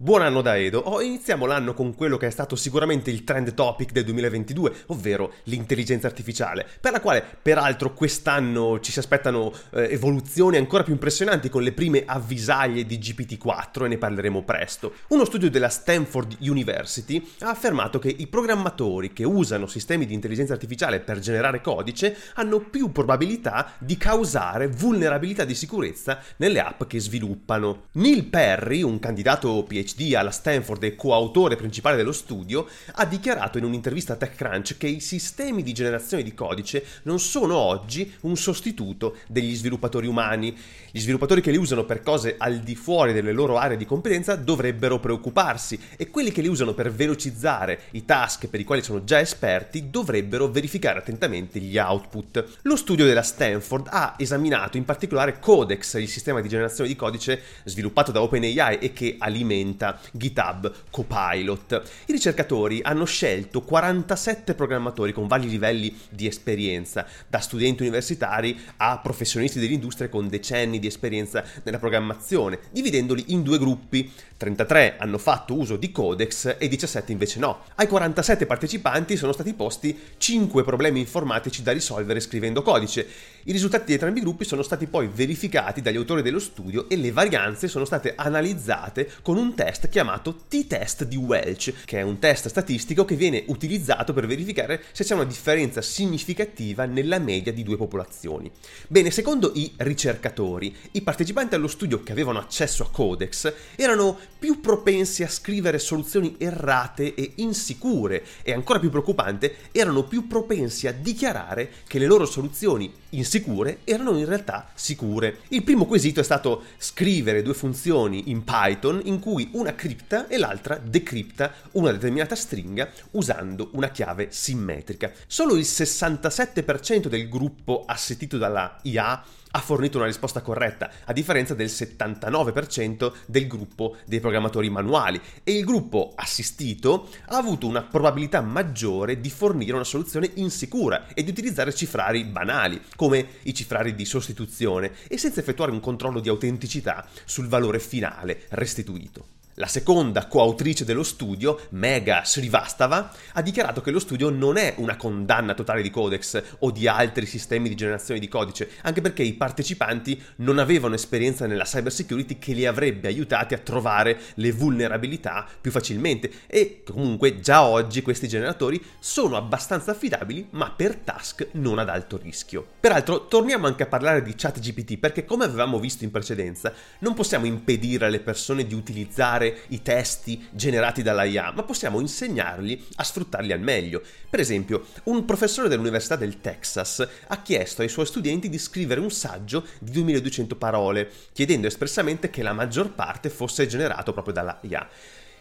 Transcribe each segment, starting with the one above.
Buon anno da Edo. Oh, iniziamo l'anno con quello che è stato sicuramente il trend topic del 2022, ovvero l'intelligenza artificiale, per la quale peraltro quest'anno ci si aspettano eh, evoluzioni ancora più impressionanti con le prime avvisaglie di GPT-4 e ne parleremo presto. Uno studio della Stanford University ha affermato che i programmatori che usano sistemi di intelligenza artificiale per generare codice hanno più probabilità di causare vulnerabilità di sicurezza nelle app che sviluppano. Neil Perry, un candidato PhD PhD alla Stanford e coautore principale dello studio, ha dichiarato in un'intervista a TechCrunch che i sistemi di generazione di codice non sono oggi un sostituto degli sviluppatori umani. Gli sviluppatori che li usano per cose al di fuori delle loro aree di competenza dovrebbero preoccuparsi e quelli che li usano per velocizzare i task per i quali sono già esperti dovrebbero verificare attentamente gli output. Lo studio della Stanford ha esaminato in particolare Codex, il sistema di generazione di codice sviluppato da OpenAI e che alimenta diventa GitHub Copilot. I ricercatori hanno scelto 47 programmatori con vari livelli di esperienza, da studenti universitari a professionisti dell'industria con decenni di esperienza nella programmazione, dividendoli in due gruppi. 33 hanno fatto uso di Codex e 17 invece no. Ai 47 partecipanti sono stati posti 5 problemi informatici da risolvere scrivendo codice. I risultati di entrambi i gruppi sono stati poi verificati dagli autori dello studio e le varianze sono state analizzate con un test chiamato T-test di Welch, che è un test statistico che viene utilizzato per verificare se c'è una differenza significativa nella media di due popolazioni. Bene, secondo i ricercatori, i partecipanti allo studio che avevano accesso a Codex erano più propensi a scrivere soluzioni errate e insicure e ancora più preoccupante, erano più propensi a dichiarare che le loro soluzioni insicure erano in realtà sicure. Il primo quesito è stato scrivere due funzioni in Python in cui una cripta e l'altra decripta una determinata stringa usando una chiave simmetrica. Solo il 67% del gruppo assistito dalla IA ha fornito una risposta corretta, a differenza del 79% del gruppo dei programmatori manuali e il gruppo assistito ha avuto una probabilità maggiore di fornire una soluzione insicura e di utilizzare cifrari banali, come i cifrari di sostituzione, e senza effettuare un controllo di autenticità sul valore finale restituito. La seconda coautrice dello studio, Mega Srivastava, ha dichiarato che lo studio non è una condanna totale di Codex o di altri sistemi di generazione di codice, anche perché i partecipanti non avevano esperienza nella cybersecurity che li avrebbe aiutati a trovare le vulnerabilità più facilmente e comunque già oggi questi generatori sono abbastanza affidabili ma per task non ad alto rischio. Peraltro torniamo anche a parlare di ChatGPT perché come avevamo visto in precedenza non possiamo impedire alle persone di utilizzare usare i testi generati dalla IA, ma possiamo insegnargli a sfruttarli al meglio. Per esempio, un professore dell'Università del Texas ha chiesto ai suoi studenti di scrivere un saggio di 2200 parole, chiedendo espressamente che la maggior parte fosse generato proprio dalla IA.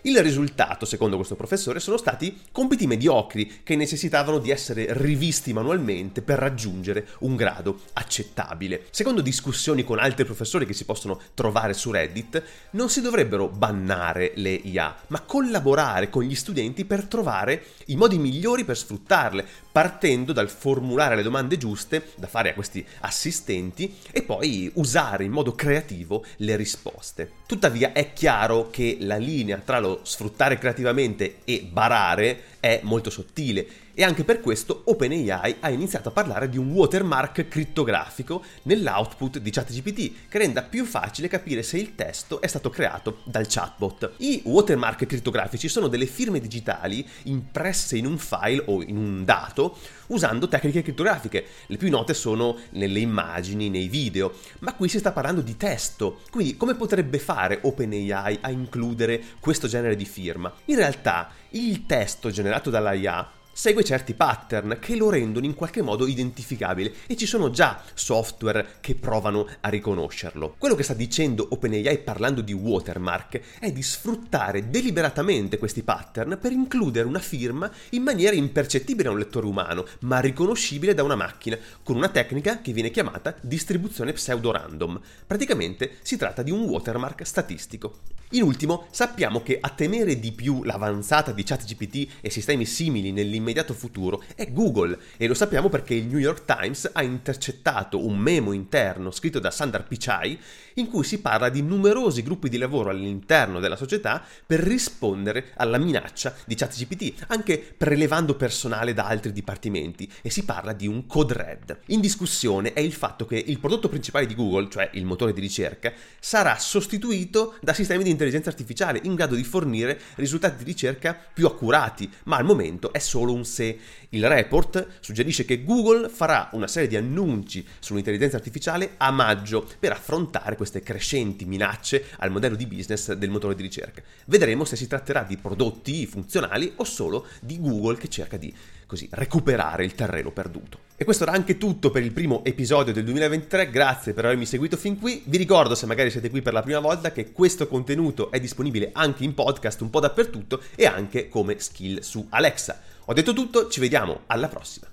Il risultato, secondo questo professore, sono stati compiti mediocri che necessitavano di essere rivisti manualmente per raggiungere un grado accettabile. Secondo discussioni con altri professori che si possono trovare su Reddit, non si dovrebbero bannare le IA, ma collaborare con gli studenti per trovare i modi migliori per sfruttarle, partendo dal formulare le domande giuste da fare a questi assistenti e poi usare in modo creativo le risposte. Tuttavia è chiaro che la linea tra lo sfruttare creativamente e barare è molto sottile e anche per questo OpenAI ha iniziato a parlare di un watermark crittografico nell'output di ChatGPT che renda più facile capire se il testo è stato creato dal chatbot. I watermark crittografici sono delle firme digitali impresse in un file o in un dato usando tecniche crittografiche. Le più note sono nelle immagini, nei video, ma qui si sta parlando di testo. Quindi come potrebbe fare OpenAI a includere questo genere di firma? In realtà il testo generato dalla IA segue certi pattern che lo rendono in qualche modo identificabile e ci sono già software che provano a riconoscerlo. Quello che sta dicendo OpenAI parlando di watermark è di sfruttare deliberatamente questi pattern per includere una firma in maniera impercettibile a un lettore umano, ma riconoscibile da una macchina, con una tecnica che viene chiamata distribuzione pseudo-random. Praticamente si tratta di un watermark statistico. In ultimo, sappiamo che a temere di più l'avanzata di ChatGPT e sistemi simili nell'immediato futuro è Google e lo sappiamo perché il New York Times ha intercettato un memo interno scritto da Sundar Pichai in cui si parla di numerosi gruppi di lavoro all'interno della società per rispondere alla minaccia di ChatGPT, anche prelevando personale da altri dipartimenti e si parla di un code red. In discussione è il fatto che il prodotto principale di Google, cioè il motore di ricerca, sarà sostituito da sistemi di intelligenza artificiale in grado di fornire risultati di ricerca più accurati, ma al momento è solo un se. Il report suggerisce che Google farà una serie di annunci sull'intelligenza artificiale a maggio per affrontare queste crescenti minacce al modello di business del motore di ricerca. Vedremo se si tratterà di prodotti funzionali o solo di Google che cerca di così recuperare il terreno perduto. E questo era anche tutto per il primo episodio del 2023, grazie per avermi seguito fin qui. Vi ricordo, se magari siete qui per la prima volta, che questo contenuto è disponibile anche in podcast un po' dappertutto e anche come skill su Alexa. Ho detto tutto, ci vediamo alla prossima.